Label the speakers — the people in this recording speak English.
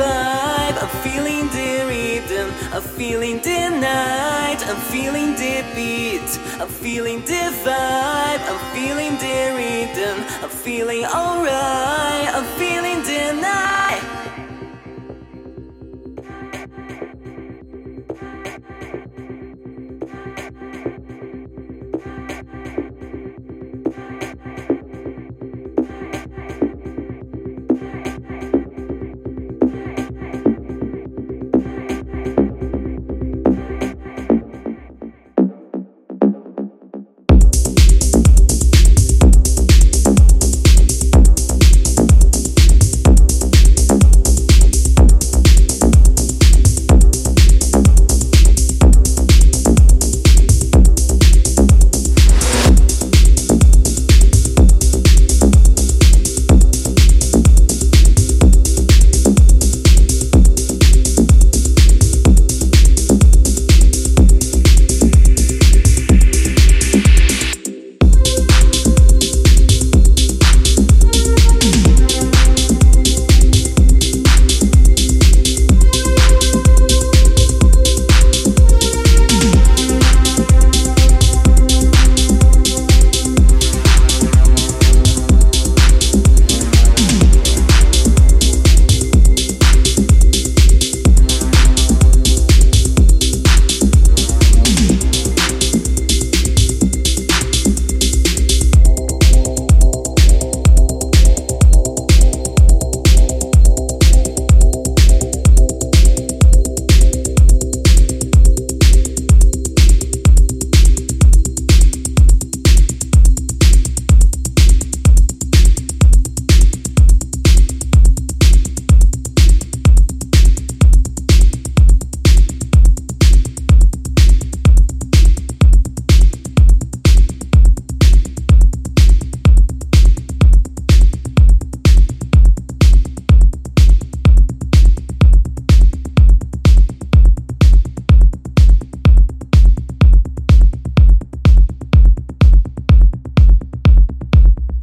Speaker 1: vibe, I'm feeling the rhythm, I'm feeling the night, I'm feeling the beat, I'm feeling the vibe, I'm feeling the rhythm, I'm feeling alright, I'm feeling the night.